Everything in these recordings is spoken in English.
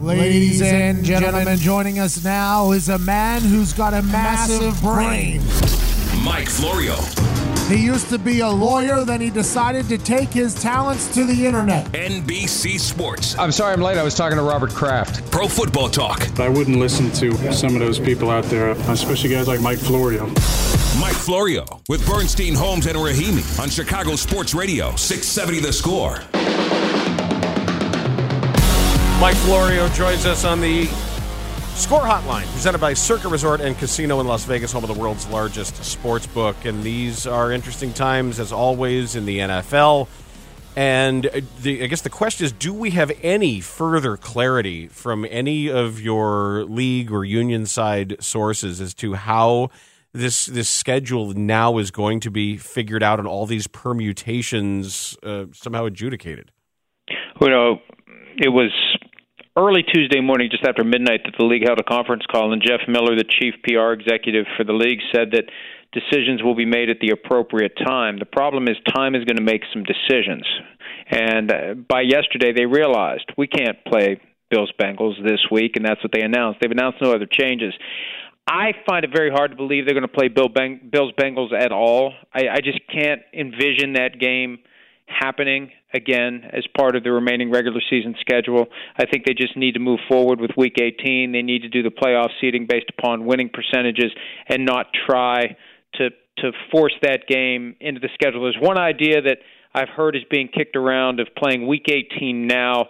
Ladies and gentlemen, joining us now is a man who's got a massive brain. Mike Florio. He used to be a lawyer, then he decided to take his talents to the internet. NBC Sports. I'm sorry I'm late. I was talking to Robert Kraft. Pro Football Talk. I wouldn't listen to some of those people out there, especially guys like Mike Florio. Mike Florio with Bernstein, Holmes, and Rahimi on Chicago Sports Radio, 670 The Score. Mike Florio joins us on the Score Hotline, presented by Circa Resort and Casino in Las Vegas, home of the world's largest sports book. And these are interesting times, as always, in the NFL. And the, I guess the question is do we have any further clarity from any of your league or union side sources as to how this this schedule now is going to be figured out and all these permutations uh, somehow adjudicated? You know, it was early Tuesday morning, just after midnight, that the league held a conference call, and Jeff Miller, the chief PR executive for the league, said that decisions will be made at the appropriate time. The problem is, time is going to make some decisions. And uh, by yesterday, they realized we can't play Bills Bengals this week, and that's what they announced. They've announced no other changes. I find it very hard to believe they're going to play Bill Bills Bengals at all. I, I just can't envision that game happening again as part of the remaining regular season schedule. I think they just need to move forward with Week 18. They need to do the playoff seeding based upon winning percentages and not try to to force that game into the schedule. There's one idea that I've heard is being kicked around of playing Week 18 now,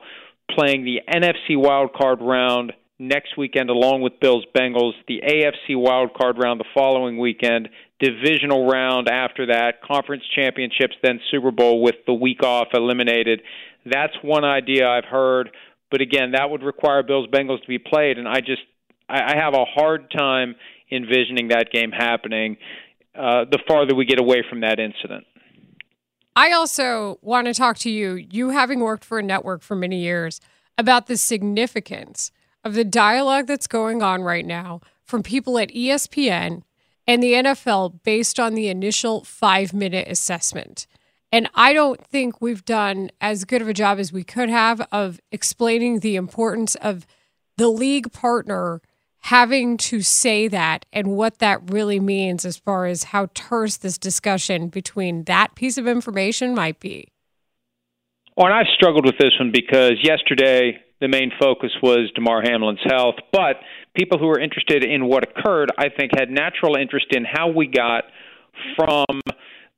playing the NFC wild card round next weekend along with Bills Bengals, the AFC wild card round the following weekend, divisional round after that, conference championships, then Super Bowl with the week off eliminated. That's one idea I've heard, but again, that would require Bills Bengals to be played, and I just I have a hard time envisioning that game happening. Uh, the farther we get away from that incident. I also want to talk to you, you having worked for a network for many years, about the significance of the dialogue that's going on right now from people at ESPN and the NFL based on the initial five minute assessment. And I don't think we've done as good of a job as we could have of explaining the importance of the league partner having to say that and what that really means as far as how terse this discussion between that piece of information might be. Well, and I've struggled with this one because yesterday the main focus was Damar Hamlin's health, but people who were interested in what occurred, I think, had natural interest in how we got from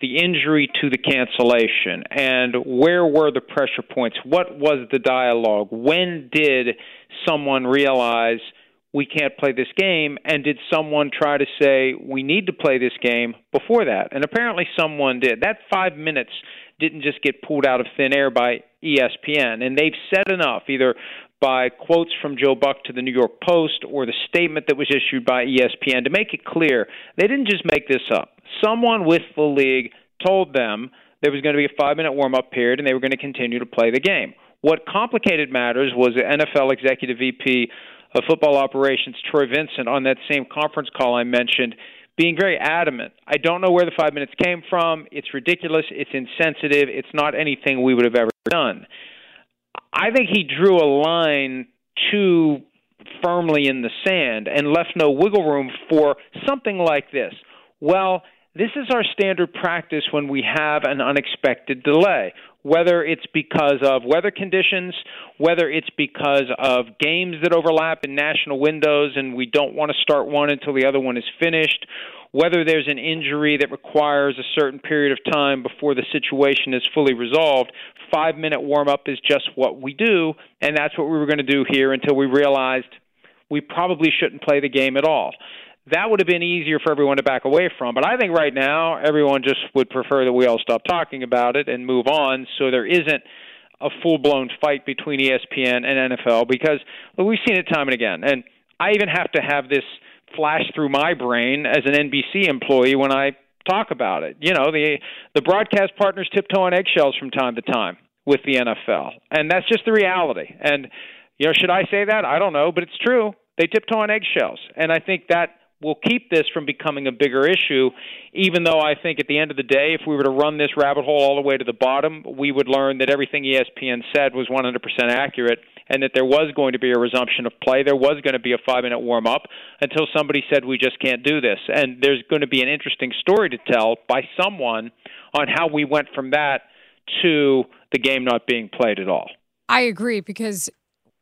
the injury to the cancellation and where were the pressure points? What was the dialogue? When did someone realize we can't play this game? And did someone try to say we need to play this game before that? And apparently someone did. That five minutes didn't just get pulled out of thin air by ESPN. And they've said enough, either by quotes from Joe Buck to the New York Post or the statement that was issued by ESPN to make it clear they didn't just make this up. Someone with the league told them there was going to be a five minute warm up period and they were going to continue to play the game. What complicated matters was the NFL executive VP of football operations, Troy Vincent, on that same conference call I mentioned, being very adamant. I don't know where the five minutes came from. It's ridiculous. It's insensitive. It's not anything we would have ever done. I think he drew a line too firmly in the sand and left no wiggle room for something like this. Well, this is our standard practice when we have an unexpected delay, whether it's because of weather conditions, whether it's because of games that overlap in national windows and we don't want to start one until the other one is finished, whether there's an injury that requires a certain period of time before the situation is fully resolved, five minute warm up is just what we do, and that's what we were going to do here until we realized we probably shouldn't play the game at all that would have been easier for everyone to back away from. But I think right now everyone just would prefer that we all stop talking about it and move on, so there isn't a full blown fight between ESPN and NFL because well, we've seen it time and again. And I even have to have this flash through my brain as an NBC employee when I talk about it. You know, the the broadcast partners tiptoe on eggshells from time to time with the NFL, and that's just the reality. And you know, should I say that? I don't know, but it's true. They tiptoe on eggshells, and I think that will keep this from becoming a bigger issue. Even though I think at the end of the day, if we were to run this rabbit hole all the way to the bottom, we would learn that everything ESPN said was 100% accurate and that there was going to be a resumption of play. There was going to be a five minute warm up until somebody said, we just can't do this. And there's going to be an interesting story to tell by someone on how we went from that to the game not being played at all. I agree because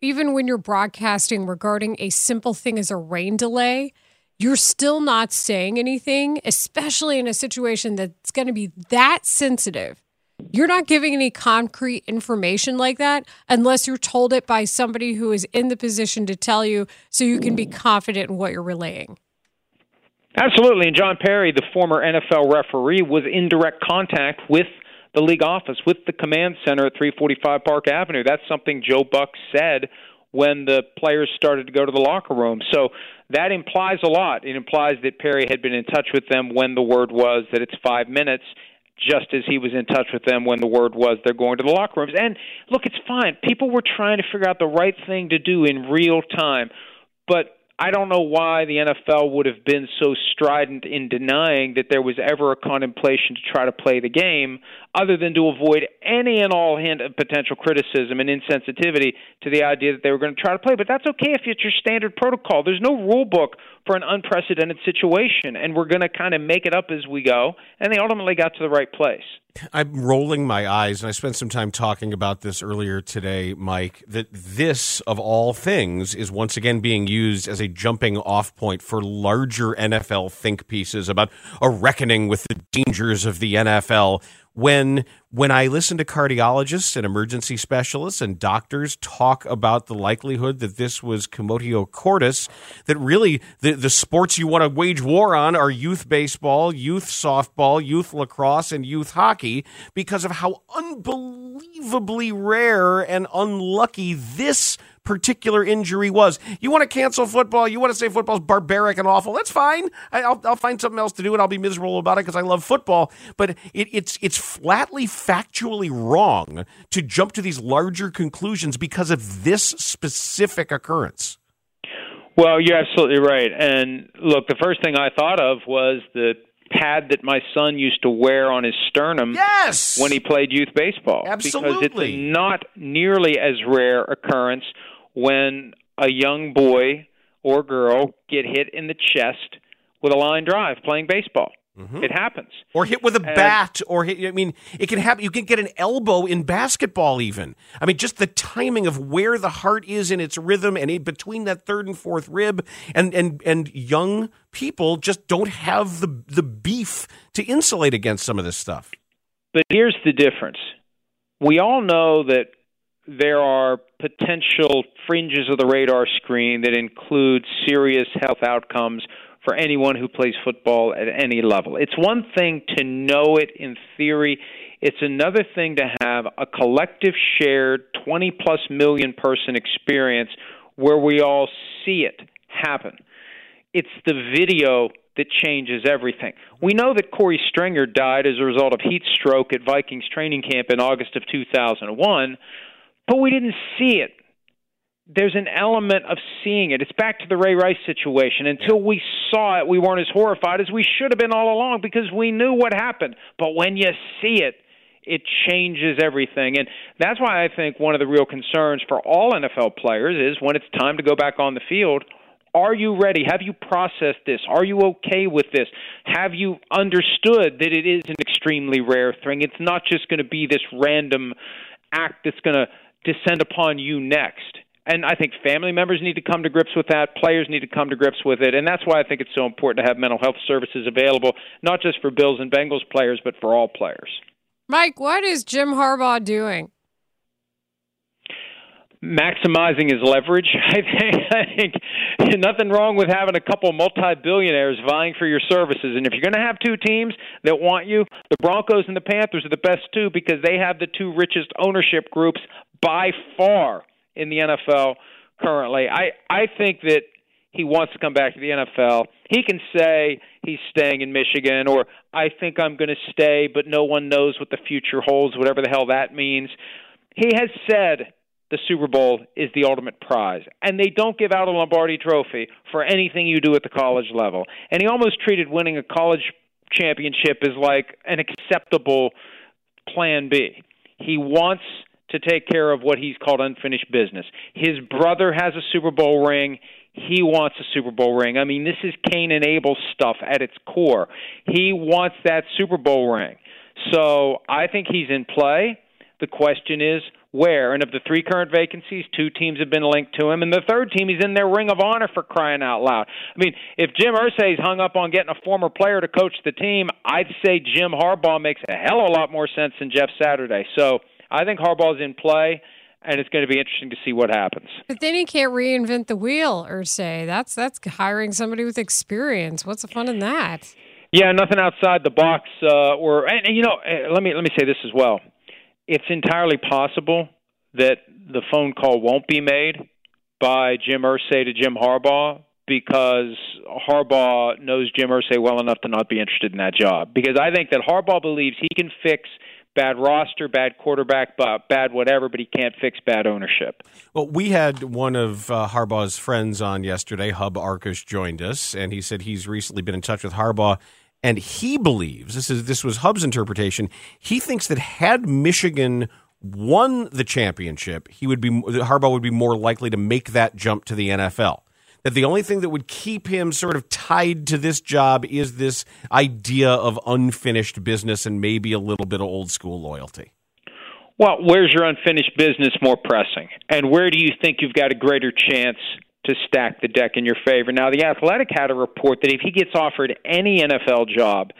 even when you're broadcasting regarding a simple thing as a rain delay, you're still not saying anything, especially in a situation that's going to be that sensitive. You're not giving any concrete information like that unless you're told it by somebody who is in the position to tell you so you can be confident in what you're relaying. Absolutely. And John Parry, the former NFL referee, was in direct contact with the league office, with the command center at 345 Park Avenue. That's something Joe Buck said when the players started to go to the locker room. So that implies a lot. It implies that Parry had been in touch with them when the word was that it's five minutes, just as he was in touch with them when the word was they're going to the locker rooms. And look, it's fine. People were trying to figure out the right thing to do in real time. But I don't know why the NFL would have been so strident in denying that there was ever a contemplation to try to play the game, other than to avoid any and all hint of potential criticism and insensitivity to the idea that they were going to try to play. But that's okay if it's your standard protocol. There's no rule book for an unprecedented situation, and we're going to kind of make it up as we go. And they ultimately got to the right place. I'm rolling my eyes, and I spent some time talking about this earlier today, Mike. That this, of all things, is once again being used as a jumping off point for larger NFL think pieces about a reckoning with the dangers of the NFL when when I listen to cardiologists and emergency specialists and doctors talk about the likelihood that this was commotio cordis, that really the, the sports you want to wage war on are youth baseball, youth softball, youth lacrosse, and youth hockey because of how unbelievably rare and unlucky this particular injury was. You want to cancel football? You want to say football's barbaric and awful? That's fine. I, will I'll find something else to do, and I'll be miserable about it because I love football. But it, it's it's flatly factually wrong to jump to these larger conclusions because of this specific occurrence. Well, you're absolutely right. And look, the first thing I thought of was the pad that my son used to wear on his sternum yes! when he played youth baseball. Absolutely. Because it's not nearly as rare occurrence when a young boy or girl get hit in the chest with a line drive playing baseball. Mm-hmm. It happens. Or hit with a and, bat, or hit, I mean, it can happen. You can get an elbow in basketball, even. I mean, just the timing of where the heart is in its rhythm and in between that third and fourth rib, and and and young people just don't have the the beef to insulate against some of this stuff. But here's the difference: we all know that there are potential fringes of the radar screen that include serious health outcomes for anyone who plays football at any level. It's one thing to know it in theory, it's another thing to have a collective shared 20 plus million person experience where we all see it happen. It's the video that changes everything. We know that Korey Stringer died as a result of heat stroke at Vikings training camp in August of 2001, but we didn't see it there's an element of seeing it. It's back to the Ray Rice situation. Until we saw it, we weren't as horrified as we should have been all along because we knew what happened. But when you see it, it changes everything. And that's why I think one of the real concerns for all NFL players is when it's time to go back on the field, are you ready? Have you processed this? Are you okay with this? Have you understood that it is an extremely rare thing? It's not just going to be this random act that's going to descend upon you next and I think family members need to come to grips with that. Players need to come to grips with it. And that's why I think it's so important to have mental health services available, not just for Bills and Bengals players, but for all players. Mike, what is Jim Harbaugh doing? maximizing his leverage. I think, I think nothing wrong with having a couple multi-billionaires vying for your services. And if you're going to have two teams that want you, the Broncos and the Panthers are the best two because they have the two richest ownership groups by far in the NFL currently. I I think that he wants to come back to the NFL. He can say he's staying in Michigan or I think I'm going to stay, but no one knows what the future holds, whatever the hell that means. He has said the Super Bowl is the ultimate prize. And they don't give out a Lombardi trophy for anything you do at the college level. And he almost treated winning a college championship as like an acceptable plan B. He wants to take care of what he's called unfinished business. His brother has a Super Bowl ring. He wants a Super Bowl ring. I mean, this is Cain and Abel stuff at its core. He wants that Super Bowl ring. So I think he's in play. The question is, where. And of the three current vacancies, two teams have been linked to him, and the third team he's in their ring of honor for crying out loud. I mean, if Jim Irsay's hung up on getting a former player to coach the team, I'd say Jim Harbaugh makes a hell of a lot more sense than Jeff Saturday. So I think Harbaugh's in play. And it's going to be interesting to see what happens. But then he can't reinvent the wheel, or say that's that's hiring somebody with experience. What's the fun in that? Yeah, nothing outside the box. Uh, or and, and you know, eh, let me let me say this as well it's entirely possible that the phone call won't be made by Jim Irsay to Jim Harbaugh because Harbaugh knows Jim Irsay well enough to not be interested in that job. Because I think that Harbaugh believes he can fix bad roster, bad quarterback, bad whatever, but he can't fix bad ownership. Well, we had one of uh, Harbaugh's friends on yesterday. Hub Arkush joined us, and he said he's recently been in touch with Harbaugh and he believes this is this was Hub's interpretation. He thinks that had Michigan won the championship, he would be Harbaugh would be more likely to make that jump to the NFL. That the only thing that would keep him sort of tied to this job is this idea of unfinished business and maybe a little bit of old school loyalty. Well, where's your unfinished business more pressing? And where do you think you've got a greater chance to stack the deck in your favor. Now, the Athletic had a report that if he gets offered any NFL job,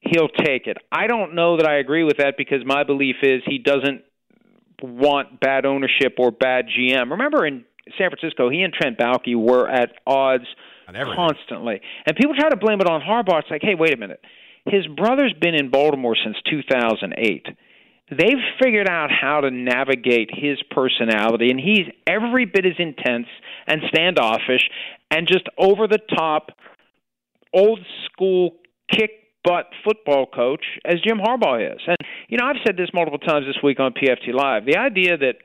he'll take it. I don't know that I agree with that because my belief is he doesn't want bad ownership or bad GM. Remember in San Francisco, he and Trent Baalke were at odds constantly. And people try to blame it on Harbaugh. It's like, hey, wait a minute. His brother's been in Baltimore since 2008 they've figured out how to navigate his personality, and he's every bit as intense and standoffish and just over the top, old school kick butt football coach as Jim Harbaugh is. And, you know, I've said this multiple times this week on PFT Live. The idea that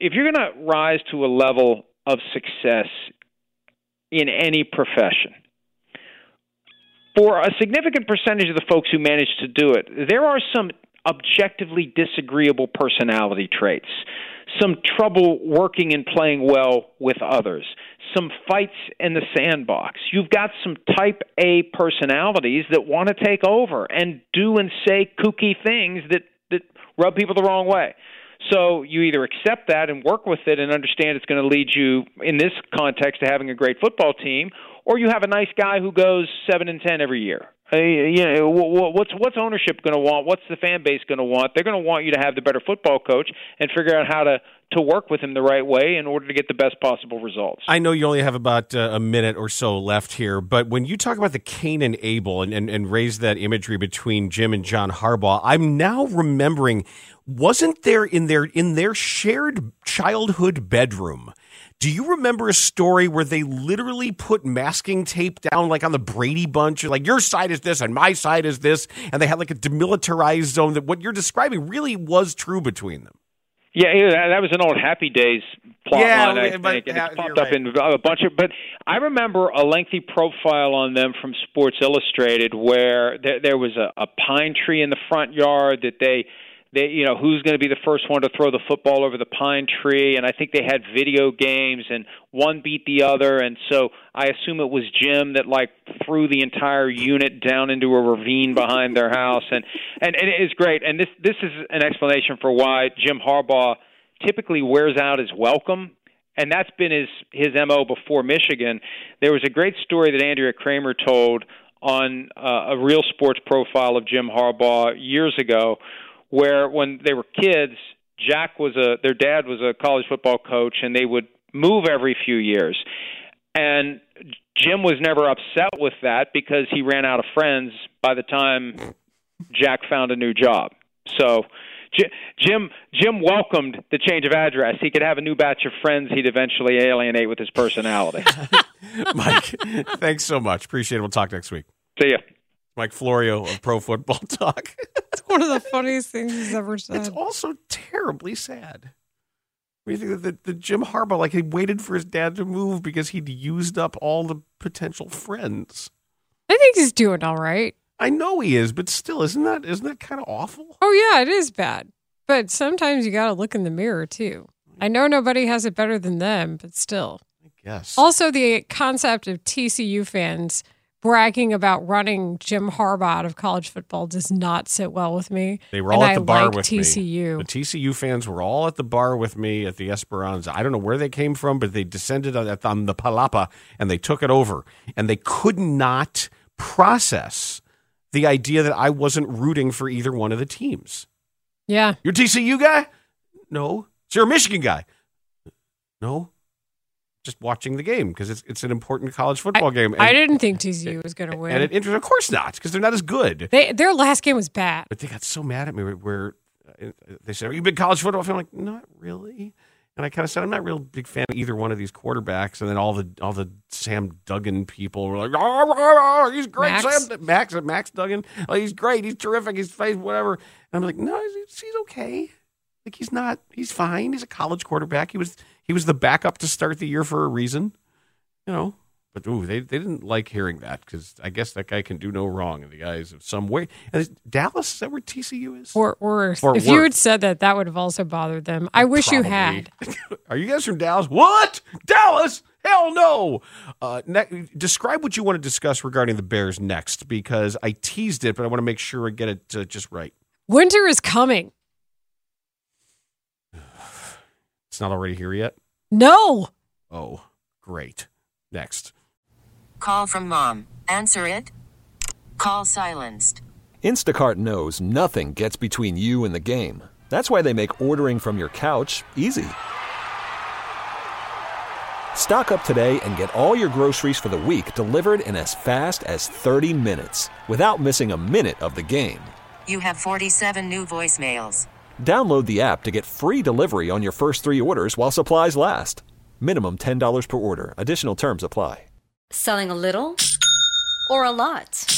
if you're going to rise to a level of success in any profession, for a significant percentage of the folks who manage to do it, there are some objectively disagreeable personality traits, some trouble working and playing well with others, some fights in the sandbox. You've got some type A personalities that want to take over and do and say kooky things that, that rub people the wrong way. So you either accept that and work with it and understand it's going to lead you, in this context, to having a great football team, or you have a nice guy who goes seven and ten every year. Uh, you know, what's what's ownership going to want? What's the fan base going to want? They're going to want you to have the better football coach and figure out how to to work with him the right way in order to get the best possible results. I know you only have about uh, a minute or so left here, but when you talk about the Cain and Abel and, and, and raise that imagery between Jim and John Harbaugh, I'm now remembering wasn't there in their in their shared childhood bedroom do you remember a story where they literally put masking tape down, like on the Brady Bunch, like your side is this and my side is this, and they had like a demilitarized zone that what you're describing really was true between them? Yeah, that was an old Happy Days plot yeah, line, I but, think, and it's popped right. up in a bunch of. But I remember a lengthy profile on them from Sports Illustrated where there, there was a, a pine tree in the front yard that they they you know who's going to be the first one to throw the football over the pine tree and i think they had video games and one beat the other and so i assume it was jim that like threw the entire unit down into a ravine behind their house and and, and it is great and this this is an explanation for why jim harbaugh typically wears out his welcome and that's been his his mo before michigan. There was a great story that andrea Kremer told on uh, a real sports profile of jim harbaugh years ago where when they were kids, Jack was a their dad was a college football coach, and they would move every few years. And Jim was never upset with that because he ran out of friends by the time Jack found a new job. So Jim Jim welcomed the change of address. He could have a new batch of friends he'd eventually alienate with his personality. Mike, thanks so much. Appreciate it. We'll talk next week. See ya. Mike Florio of Pro Football Talk. it's one of the funniest things he's ever said. It's also terribly sad. I mean, the, the, the Jim Harbaugh, like he waited for his dad to move because he'd used up all the potential friends. I think he's doing all right. I know he is, but still, isn't that isn't that kind of awful? Oh yeah, it is bad. But sometimes you got to look in the mirror too. I know nobody has it better than them, but still. I guess. Also, the concept of TCU fans bragging about running Jim Harbaugh out of college football does not sit well with me. They were all and at the I bar like with TCU. me. The TCU fans were all at the bar with me at the Esperanza. I don't know where they came from, but they descended on, on the Palapa and they took it over. And they could not process the idea that I wasn't rooting for either one of the teams. Yeah. You're TCU guy? No. So you're a Michigan guy? No. Just watching the game because it's it's an important college football I, game. I didn't think TCU was going to win. And it, of course not, because they're not as good. They, their last game was bad. But they got so mad at me where, where uh, they said, "Are you a big college football fan?" I'm like, "Not really." And I kind of said, "I'm not a real big fan of either one of these quarterbacks." And then all the all the Sam Duggan people were like, "Oh, oh, oh he's great, Max? Sam Max Max Duggan. Oh, he's great. He's terrific. He's face whatever." And I'm like, "No, he's, he's okay. Like he's not. He's fine. He's a college quarterback. He was he was the backup to start the year for a reason, you know." But ooh, they, they didn't like hearing that because I guess that guy can do no wrong in the eyes of some way. And Dallas is that where TCU is? Fort Worth. Fort if you had said that, that would have also bothered them. I wish you had. Are you guys from Dallas? What? Dallas? Hell no. Uh, ne- describe what you want to discuss regarding the Bears next because I teased it, but I want to make sure I get it uh, just right. Winter is coming. It's not already here yet? No. Oh, great. Next. Call from mom. Answer it. Call silenced. Instacart knows nothing gets between you and the game. That's why they make ordering from your couch easy. Stock up today and get all your groceries for the week delivered in as fast as 30 minutes without missing a minute of the game. You have 47 new voicemails. Download the app to get free delivery on your first three orders while supplies last. Minimum $10 per order. Additional terms apply. Selling a little or a lot?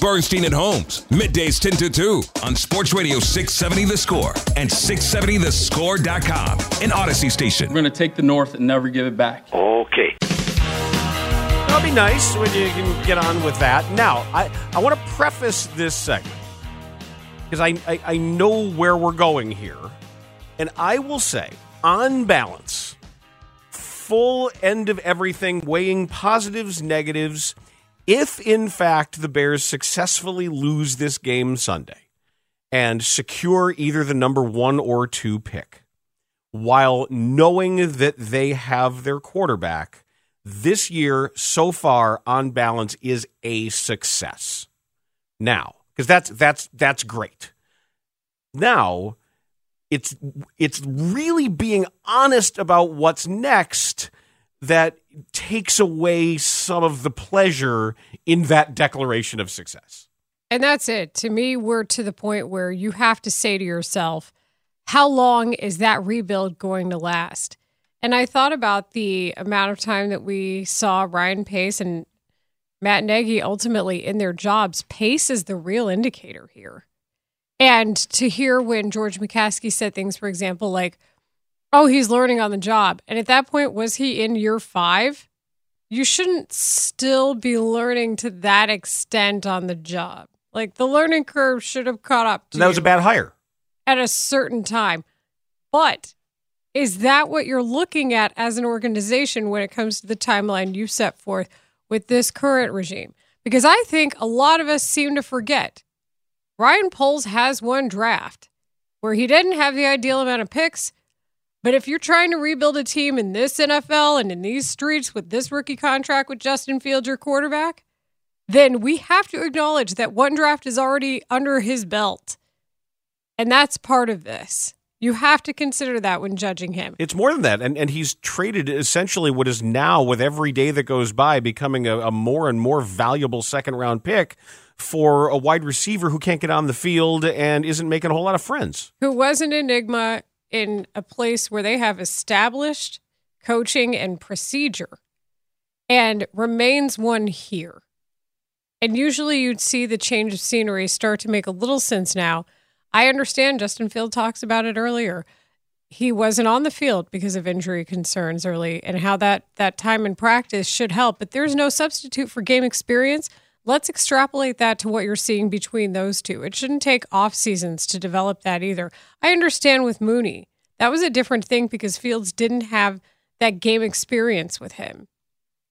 Bernstein and Holmes, middays 10 to 2 on Sports Radio 670 The Score and 670thescore.com, an Odyssey station. We're going to take the North and never give it back. Okay. that'll be nice when you can get on with that. Now, I, I want to preface this segment because I, I, I know where we're going here. And I will say, on balance, full end of everything, weighing positives, negatives, if in fact the Bears successfully lose this game Sunday and secure either the number one or two pick, while knowing that they have their quarterback, this year so far on balance is a success. Now, because that's that's that's great. Now, it's it's really being honest about what's next that takes away some of the pleasure in that declaration of success. And that's it. To me, we're to the point where you have to say to yourself, how long is that rebuild going to last? And I thought about the amount of time that we saw Ryan Pace and Matt Nagy ultimately in their jobs. Pace is the real indicator here. And to hear when George McCaskey said things, for example, like, oh, he's learning on the job. And at that point, was he in year five? You shouldn't still be learning to that extent on the job. Like the learning curve should have caught up to That was a bad hire. at a certain time. But is that what you're looking at as an organization when it comes to the timeline you set forth with this current regime? Because I think a lot of us seem to forget Ryan Poles has one draft where he didn't have the ideal amount of picks. But if you're trying to rebuild a team in this NFL and in these streets with this rookie contract with Justin Fields, your quarterback, then we have to acknowledge that one draft is already under his belt. And that's part of this. You have to consider that when judging him. It's more than that. And, and he's traded essentially what is now, with every day that goes by, becoming a, a more and more valuable second round pick for a wide receiver who can't get on the field and isn't making a whole lot of friends. Who was an enigma in a place where they have established coaching and procedure and remains one here. And usually you'd see the change of scenery start to make a little sense now. I understand Justin Field talks about it earlier. He wasn't on the field because of injury concerns early and how that that time in practice should help, but there's no substitute for game experience. Let's extrapolate that to what you're seeing between those two. It shouldn't take off seasons to develop that either. I understand with Mooney. That was a different thing because Fields didn't have that game experience with him.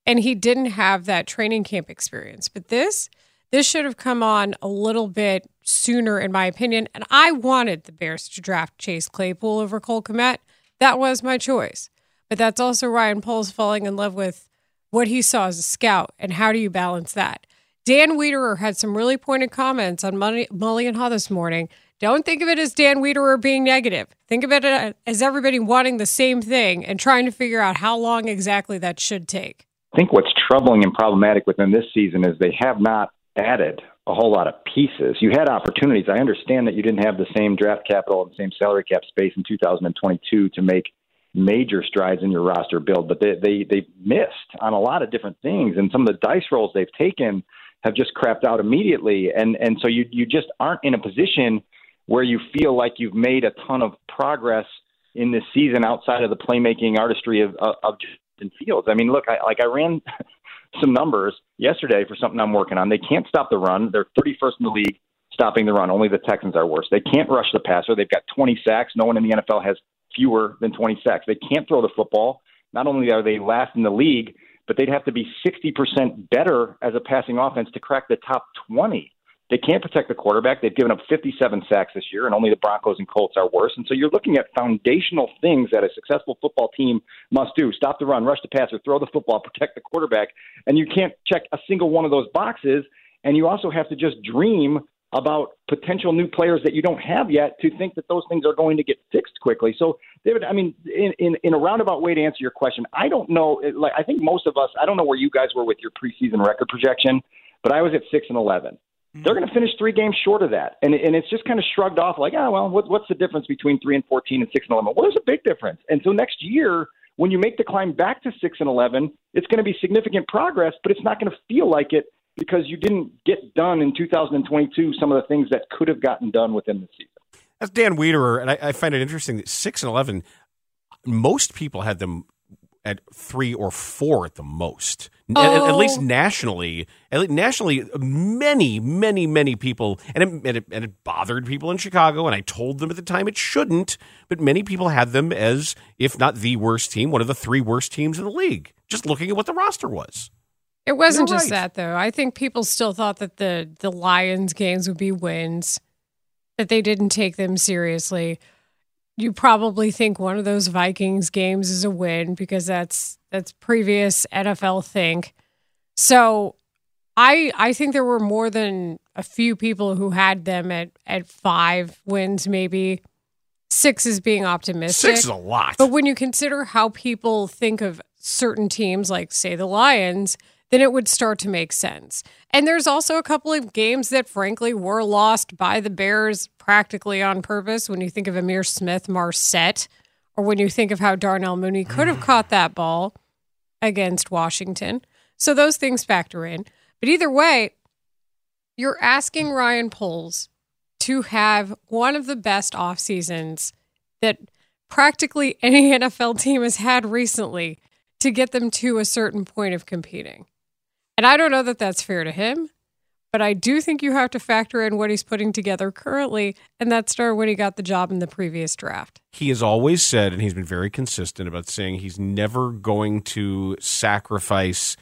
And he didn't have that training camp experience. But this this should have come on a little bit sooner, in my opinion. And I wanted the Bears to draft Chase Claypool over Cole Kmet. That was my choice. But that's also Ryan Poles falling in love with what he saw as a scout. And how do you balance that? Dan Wiederer had some really pointed comments on Mully and Haugh this morning. Don't think of it as Dan Wiederer being negative. Think of it uh, as everybody wanting the same thing and trying to figure out how long exactly that should take. I think what's troubling and problematic within this season is they have not added a whole lot of pieces. You had opportunities. I understand that you didn't have the same draft capital and the same salary cap space in 2022 to make major strides in your roster build, but they they they missed on a lot of different things, and some of the dice rolls they've taken have just crapped out immediately, and and so you you just aren't in a position where you feel like you've made a ton of progress in this season outside of the playmaking artistry of of, Justin Fields. I mean, look, I, like I ran some numbers yesterday for something I'm working on. They can't stop the run. They're 31st in the league stopping the run. Only the Texans are worse. They can't rush the passer. They've got 20 sacks. No one in the NFL has fewer than 20 sacks. They can't throw the football. Not only are they last in the league, but they'd have to be 60% better as a passing offense to crack the top 20. They can't protect the quarterback. They've given up 57 sacks this year, and only the Broncos and Colts are worse. And so you're looking at foundational things that a successful football team must do stop the run, rush the passer, throw the football, protect the quarterback. And you can't check a single one of those boxes. And you also have to just dream about potential new players that you don't have yet to think that those things are going to get fixed quickly. So, David, I mean, in, in, in a roundabout way to answer your question, I don't know. Like, I think most of us, I don't know where you guys were with your preseason record projection, but I was at six and eleven. Mm-hmm. They're going to finish three games short of that, and and it's just kind of shrugged off like, ah, oh, well, what, what's the difference between three and fourteen and six and eleven? Well, there's a big difference, and so next year when you make the climb back to six and eleven, it's going to be significant progress, but it's not going to feel like it because you didn't get done in 2022 some of the things that could have gotten done within the season. That's Dan Wiederer, and I, I find it interesting that six and eleven. Most people had them at three or four at the most. At, at least Oh. nationally, at least nationally, many, many, many people, and it, and, it, and it bothered people in Chicago. And I told them at the time it shouldn't, but many people had them as, if not the worst team, one of the three worst teams in the league. Just looking at what the roster was. It wasn't You're just right. that though. I think people still thought that the the Lions games would be wins, that they didn't take them seriously. You probably think one of those Vikings games is a win because that's that's previous NFL think. So I I think there were more than a few people who had them at at 5 wins maybe. 6 is being optimistic. Six is a lot. But when you consider how people think of certain teams, like, say, the Lions, then it would start to make sense. And there's also a couple of games that, frankly, were lost by the Bears practically on purpose. When you think of Ihmir Smith-Marsette, or when you think of how Darnell Mooney could have mm. caught that ball against Washington. So those things factor in. But either way, you're asking Ryan Poles to have one of the best off seasons that practically any NFL team has had recently to get them to a certain point of competing. And I don't know that that's fair to him, but I do think you have to factor in what he's putting together currently, and that started when he got the job in the previous draft. he has always said, and he's been very consistent about saying he's never going to sacrifice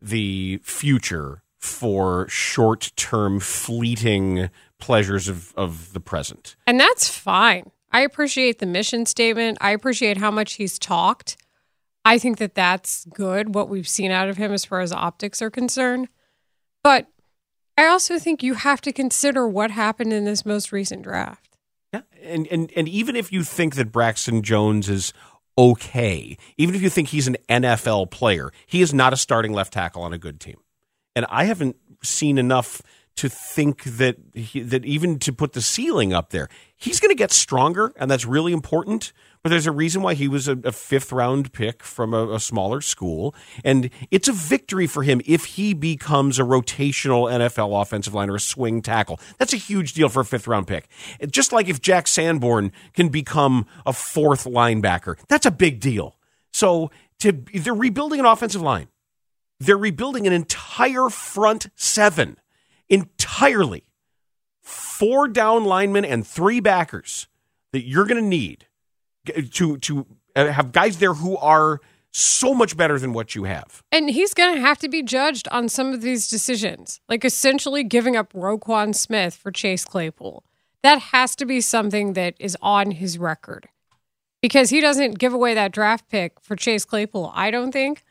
the future for short term, fleeting pleasures of, of the present. And that's fine. I appreciate the mission statement. I appreciate how much he's talked. I think that that's good, what we've seen out of him as far as optics are concerned. But I also think you have to consider what happened in this most recent draft. Yeah. And, and, and even if you think that Braxton Jones is okay, even if you think he's an NFL player, he is not a starting left tackle on a good team. And I haven't seen enough to think that he, that even to put the ceiling up there, he's going to get stronger, and that's really important. But there's a reason why he was a, a fifth round pick from a, a smaller school, and it's a victory for him if he becomes a rotational NFL offensive line or a swing tackle. That's a huge deal for a fifth round pick. Just like if Jack Sanborn can become a fourth linebacker, that's a big deal. So to they're rebuilding an offensive line. They're rebuilding an entire front seven entirely. Four down linemen and three backers that you're going to need to to uh, have guys there who are so much better than what you have. And he's going to have to be judged on some of these decisions, like essentially giving up Roquan Smith for Chase Claypool. That has to be something that is on his record because he doesn't give away that draft pick for Chase Claypool, I don't think,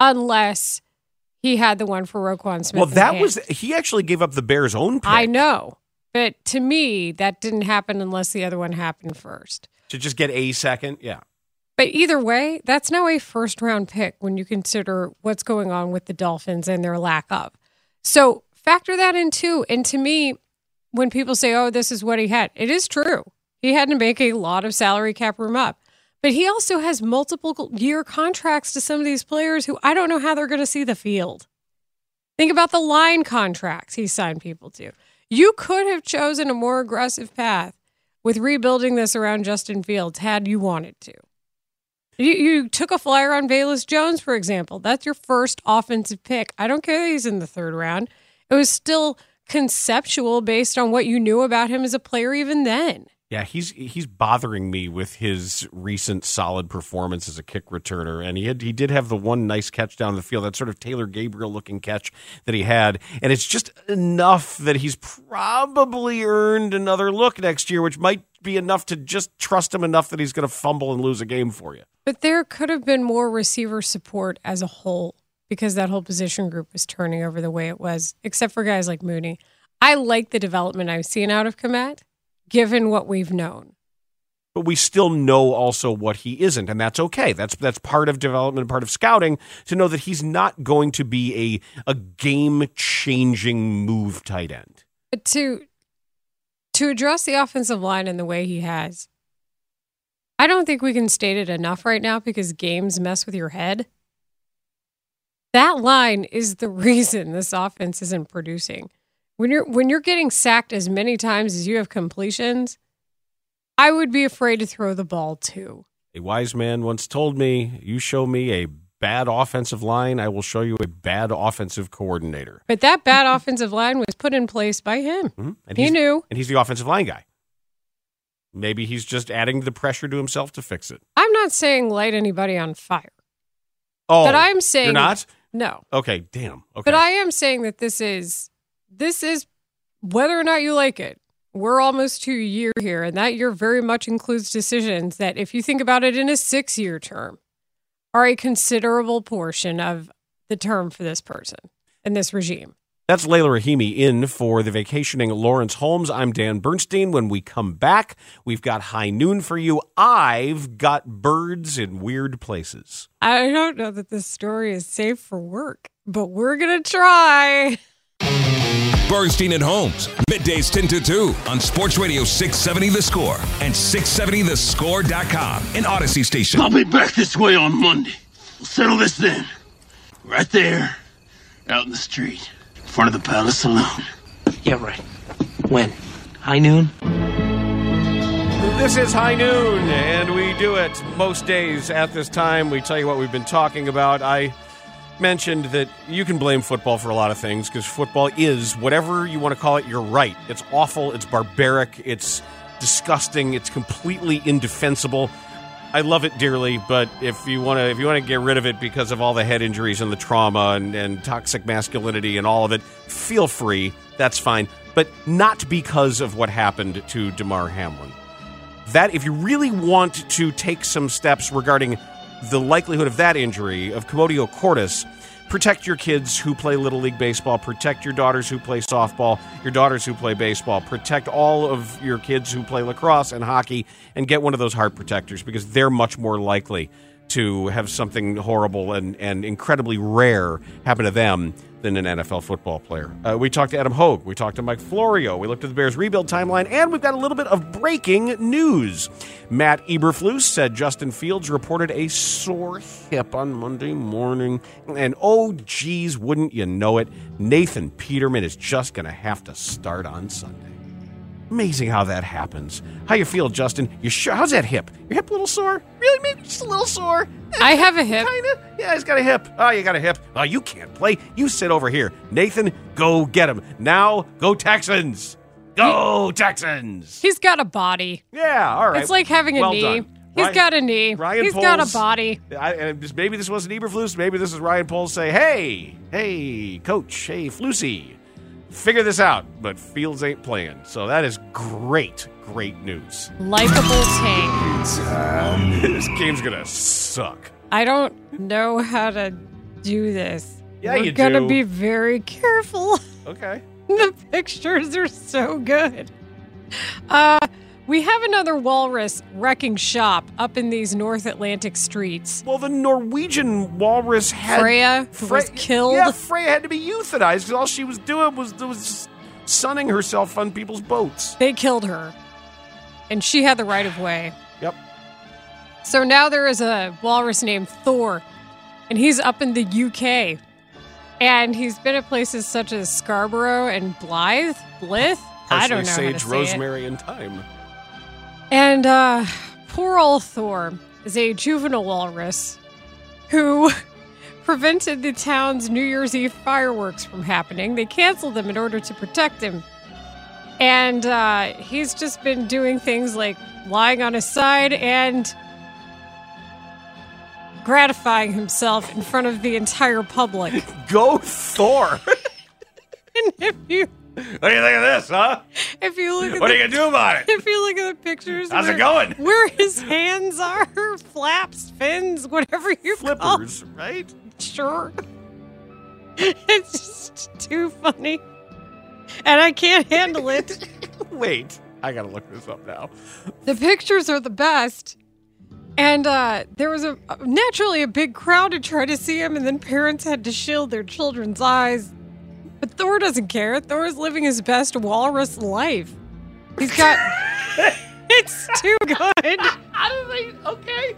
unless he had the one for Roquan Smith. well, that was he actually gave up the Bears' own pick I know. But to me, that didn't happen unless the other one happened first. to just get a second. Yeah. But either way, that's now a first round pick when you consider what's going on with the Dolphins and their lack of. So factor that in too. And to me, when people say, oh, this is what he had, it is true. He had to make a lot of salary cap room up. But he also has multiple year contracts to some of these players who I don't know how they're going to see the field. Think about the line contracts he signed people to. You could have chosen a more aggressive path with rebuilding this around Justin Fields had you wanted to. You, you took a flyer on Velus Jones, for example. That's your first offensive pick. I don't care that he's in the third round. It was still conceptual based on what you knew about him as a player even then. Yeah, he's he's bothering me with his recent solid performance as a kick returner, and he had he did have the one nice catch down the field, that sort of Taylor Gabriel looking catch that he had, and it's just enough that he's probably earned another look next year, which might be enough to just trust him enough that he's going to fumble and lose a game for you. But there could have been more receiver support as a whole because that whole position group was turning over the way it was, except for guys like Mooney. I like the development I've seen out of Kmet, given what we've known. But we still know also what he isn't, and that's okay. That's that's part of development, part of scouting to know that he's not going to be a a game changing move tight end. But to to address the offensive line in the way he has, I don't think we can state it enough right now because games mess with your head. That line is the reason this offense isn't producing. When you're when you're getting sacked as many times as you have completions, I would be afraid to throw the ball too. A wise man once told me, You show me a bad offensive line, I will show you a bad offensive coordinator. But that bad offensive line was put in place by him. Mm-hmm. And He knew. And he's the offensive line guy. Maybe he's just adding the pressure to himself to fix it. I'm not saying light anybody on fire, Oh, but I'm saying you're not. No, Okay, damn. Okay, but I am saying that this is this is whether or not you like it. We're almost to a year here, and that year very much includes decisions that, if you think about it in a six-year term, are a considerable portion of the term for this person and this regime. That's Leila Rahimi in for the vacationing Lawrence Holmes. I'm Dan Bernstein. When we come back, we've got high noon for you. I've got birds in weird places. I don't know that this story is safe for work, but we're gonna try. Bernstein and Holmes, middays 10 to 2 on Sports Radio 670 The Score and 670thescore.com in Audacy Station. I'll be back this way on Monday. We'll settle this then. Right there, out in the street, in front of the Palace Saloon. Yeah, right. When? High noon? This is High Noon, and we do it most days at this time. We tell you what we've been talking about. I mentioned that you can blame football for a lot of things because football is whatever you want to call it. You're right. It's awful. It's barbaric. It's disgusting. It's completely indefensible. I love it dearly, but if you want to, if you want to get rid of it because of all the head injuries and the trauma and, and toxic masculinity and all of it, feel free. That's fine, but not because of what happened to Damar Hamlin that if you really want to take some steps regarding the likelihood of that injury of commotio cordis protect your kids who play little league baseball. Protect your daughters who play softball. Your daughters who play baseball. Protect all of your kids who play lacrosse and hockey and get one of those heart protectors because they're much more likely to have something horrible and, and incredibly rare happen to them than an NFL football player. Uh, we talked to Adam Hoge. We talked to Mike Florio. We looked at the Bears' rebuild timeline, and we've got a little bit of breaking news. Matt Eberflus said Justin Fields reported a sore hip on Monday morning. And oh, geez, wouldn't you know it? Nathan Peterman is just going to have to start on Sunday. Amazing how that happens. How you feel, Justin? You sure? How's that hip? Your hip a little sore? Really? Maybe just a little sore? I have a hip. Kinda. Yeah, he's got a hip. Oh, you got a hip. Oh, you can't play. You sit over here. Nathan, go get him. Now, go Texans. Go Texans. He's got a body. Yeah, all right. It's like having a knee. done. He's Ryan- got a knee. Ryan He's got a body. I, and maybe this wasn't Eberflus. Maybe this is Ryan Poles say, "Hey, hey, coach, hey, Flusy, figure this out." But Fields ain't playing, so that is great, great news. Likeable tank. this game's gonna suck. I don't know how to do this. Yeah, We're you gonna do. be very careful. Okay. the pictures are so good. Uh, we have another walrus wrecking shop up in these North Atlantic streets. Well, the Norwegian walrus had Freya who was killed. Yeah, Freya had to be euthanized because all she was doing was was sunning herself on people's boats. They killed her, and she had the right of way. Yep. So now there is a walrus named Thor, and he's up in the UK. And he's been at places such as Scarborough and Blyth, Blyth. I don't know sage, to say it. rosemary, and thyme. And uh, poor old Thor is a juvenile walrus who prevented the town's New Year's Eve fireworks from happening. They canceled them in order to protect him. And uh, he's just been doing things like lying on his side and gratifying himself in front of the entire public. Go Thor! and if you do you think of this, huh? if you look at What the, are you gonna do about it? If you look at the pictures, How's it going? Where his hands are, flaps, fins, whatever you call Flippers, right? Sure. It's just too funny, and I can't handle it. Wait, I gotta look this up now. the pictures are the best. And uh, there was a naturally a big crowd to try to see him, and then parents had to shield their children's eyes. But Thor doesn't care. Thor's living his best walrus life. He's got. it's too good. How do they? Okay.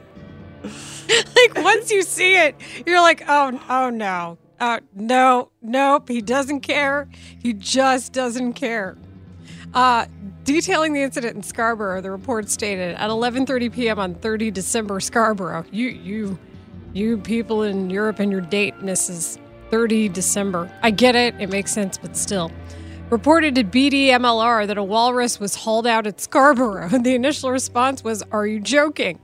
like once you see it, you're like, oh, oh no, uh, no, nope. He doesn't care. He just doesn't care. Uh, Detailing the incident in Scarborough, the report stated at 11:30 p.m. on 30 December, Scarborough. You, you, you people in Europe and your date, is 30 December. I get it; it makes sense, but still. Reported to BDMLR that a walrus was hauled out at Scarborough. The initial response was, "Are you joking?"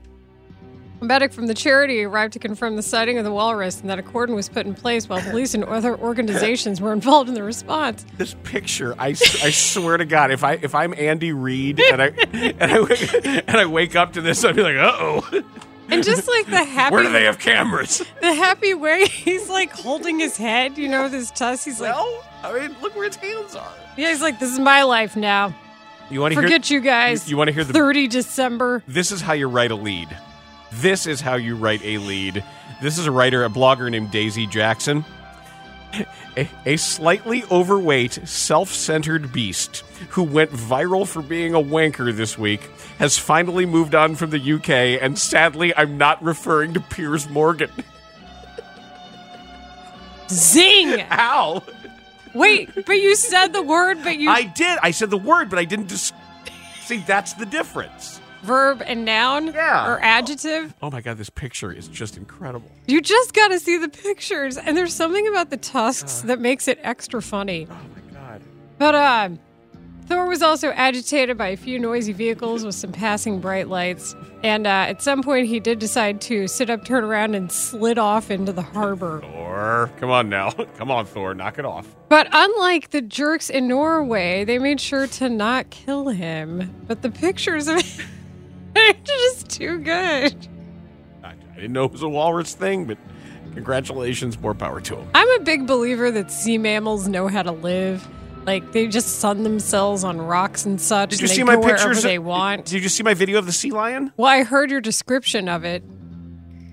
A medic from the charity arrived to confirm the sighting of the walrus and that a cordon was put in place while police and other organizations were involved in the response. This picture, I swear to God, if I if I'm Andy Reid and I and I and I wake up to this, I'd be like, uh oh, And just like the happy where do they have cameras? the happy way he's like holding his head, you know, with his tusk. He's like, Well, I mean, look where its hands are. yeah, he's like, this is my life now. You want to hear? Forget you guys. You, want to hear the? 30 December. This is how you write a lead. This is how you write a lead. This is a writer, a blogger named Daisy Jackson. A, a slightly overweight, self centered beast who went viral for being a wanker this week has finally moved on from the UK, and sadly, I'm not referring to Piers Morgan. Zing! Ow! Wait, but you said the word, but you I did. I said the word, but I didn't just. See, that's the difference. Verb and noun Yeah. or adjective. Oh my god, this picture is just incredible. You just got to see the pictures, and there's something about the tusks that makes it extra funny. Oh my god. But uh, Thor was also agitated by a few noisy vehicles with some passing bright lights. And uh, at some point, he did decide to sit up, turn around, and slid off into the harbor. Thor, come on now. Come on, Thor, knock it off. But unlike the jerks in Norway, they made sure to not kill him. But the pictures of it are just too good. I, I didn't know it was a walrus thing, but congratulations, more power to him. I'm a big believer that sea mammals know how to live. Like they just sun themselves on rocks and such. Did you and they see my pictures? they want. Did you see my video of the sea lion? Well, I heard your description of it.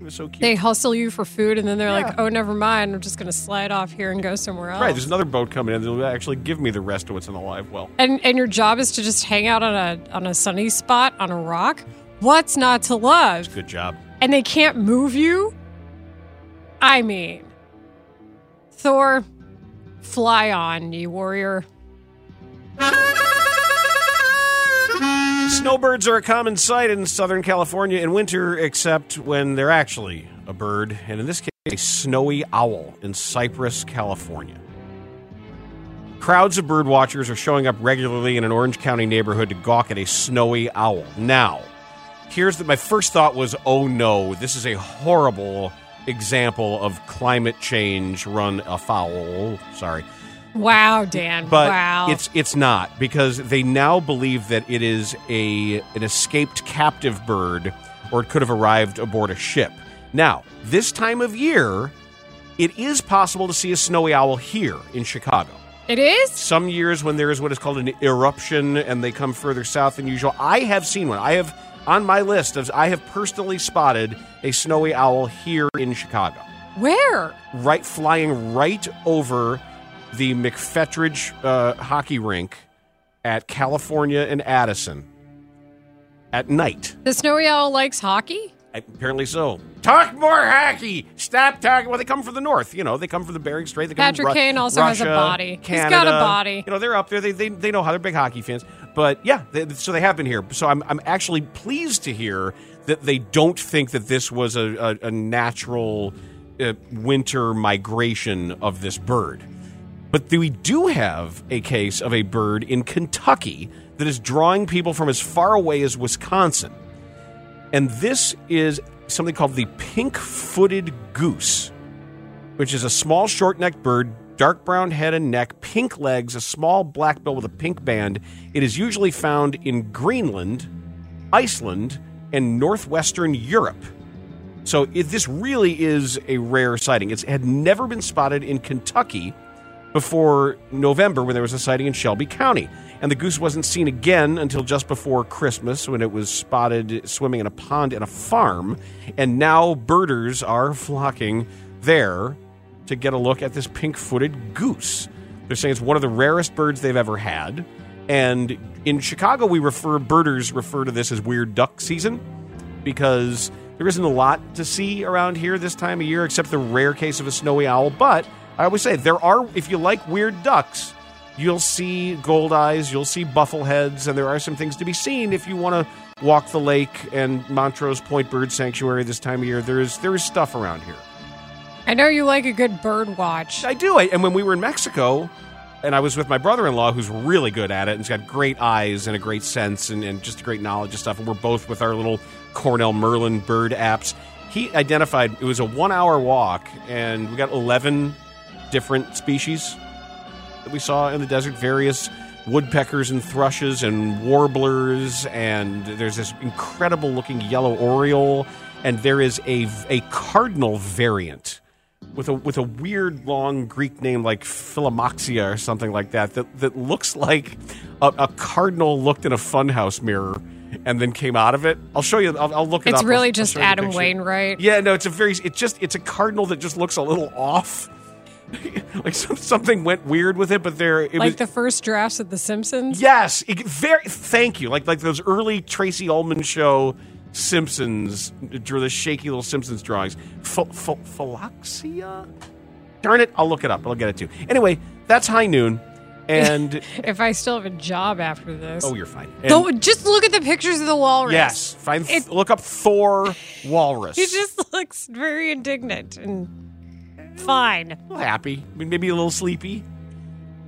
Was so cute. They hustle you for food, and then they're Yeah. like, "Oh, never mind. I'm just going to slide off here and go somewhere else." Right, there's another boat coming in that'll actually give me the rest of what's in the live well. and and your job is to just hang out on a on a sunny spot on a rock. What's not to love? Good job. And they can't move you. I mean, Thor, fly on, ye warrior. Snowbirds are a common sight in Southern California in winter, except when they're actually a bird, and in this case, a snowy owl in Cypress, California. Crowds of bird watchers are showing up regularly in an Orange County neighborhood to gawk at a snowy owl. Now, here's that my first thought was, oh no, this is a horrible example of climate change run afoul. Sorry. Wow, Dan. But wow. it's it's not because they now believe that it is a an escaped captive bird or it could have arrived aboard a ship. Now, this time of year, it is possible to see a snowy owl here in Chicago. it is. Some years when there is what is called an eruption and they come further south than usual. I have seen one. I have on my list of I have personally spotted a snowy owl here in Chicago Where? right flying right over the McFetridge uh, hockey rink at California and Addison at night. The snowy owl likes hockey. Apparently so. Talk more hockey. Stop talking. Well, they come from the north. You know, they come from the Bering Strait. They come Patrick from Ru- Kane also has a Russia, body. He's Canada. got a body. You know, they're up there. They, they, they know how they're big hockey fans. But yeah, they, so they have been here. So I'm, I'm actually pleased to hear that they don't think that this was a, a, a natural uh, winter migration of this bird. But we do have a case of a bird in Kentucky that is drawing people from as far away as Wisconsin. And this is something called the pink footed goose, which is a small, short necked bird, dark brown head and neck, pink legs, a small black bill with a pink band. It is usually found in Greenland, Iceland, and northwestern Europe. So it, this really is a rare sighting. It's, it had never been spotted in Kentucky before November when there was a sighting in Shelby County. And the goose wasn't seen again until just before Christmas when it was spotted swimming in a pond in a farm. And now birders are flocking there to get a look at this pink footed goose. They're saying it's one of the rarest birds they've ever had. And in Chicago, we refer, birders refer to this as weird duck season because there isn't a lot to see around here this time of year except the rare case of a snowy owl. But I always say there are, if you like weird ducks, you'll see gold eyes, you'll see buffleheads, and there are some things to be seen if you want to walk the lake and Montrose Point Bird Sanctuary this time of year. There's there is stuff around here. I know you like a good bird watch. I do. I, and when we were in Mexico, and I was with my brother-in-law, who's really good at it, and he's got great eyes and a great sense and, and just a great knowledge of stuff. And we're both with our little Cornell Merlin bird apps. He identified it was a one-hour walk, and we got eleven different species that we saw in the desert. Various woodpeckers and thrushes and warblers, and there's this incredible-looking yellow oriole, and there is a a cardinal variant with a with a weird long Greek name like Philomoxia or something like that that that looks like a, a cardinal looked in a funhouse mirror and then came out of it. I'll show you. I'll, I'll look it It's up. I'll- really I'll just the Adam. Wainwright. Yeah, no, it's a very. It's just it's a cardinal that just looks a little off. like some, something went weird with it, but there it like was. the first drafts of The Simpsons. Yes, it, very. Thank you. Like like those early Tracey Ullman show Simpsons drew the shaky little Simpsons drawings. Ph- ph- Philoxia. Darn it! I'll look it up. I'll get it too. Anyway, that's high noon, and If I still have a job after this. oh, you're fine. And- just look at the pictures of the walrus. yes, find look up Thor walrus. He just looks very indignant and fine. little happy, I mean, maybe a little sleepy,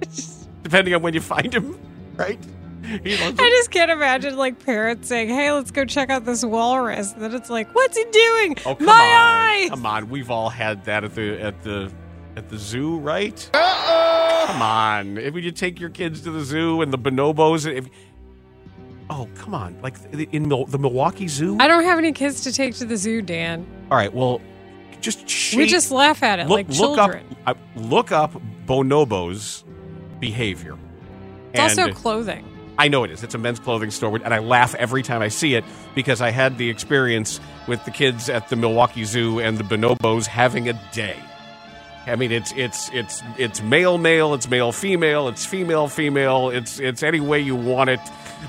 depending on when you find him. Right? I just can't imagine like parents saying, "Hey, let's go check out this walrus." And then it's like, "What's he doing? Oh come My on, eye!" come on! We've all had that at the at the at the zoo, right? Come on! If you take your kids to the zoo and the bonobos, if oh come on, like in Mil- the Milwaukee Zoo. I don't have any kids to take to the zoo, Dan. all right, well, just we just laugh at it look, like look children. up uh, look up bonobos behavior. it's also clothing. I know it is. It's a men's clothing store, and I laugh every time I see it because I had the experience with the kids at the Milwaukee Zoo and the bonobos having a day. I mean, it's it's it's it's male male, it's male female, it's female female, it's it's any way you want it,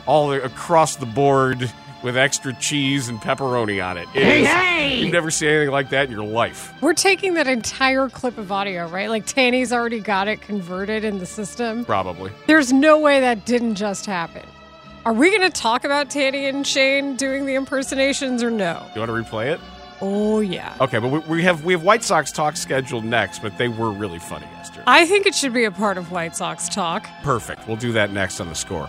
all across the board with extra cheese and pepperoni on it. It Hey, is- hey! You've never seen anything like that in your life. We're taking that entire clip of audio, right? Like Tanny's already got it converted in the system. Probably. There's no way that didn't just happen. Are we going to talk about Tanny and Shane doing the impersonations or no? You want to replay it? Oh yeah. Okay, but we, we have we have White Sox talk scheduled next, but they were really funny yesterday. I think it should be a part of White Sox talk. Perfect. We'll do that next on the score.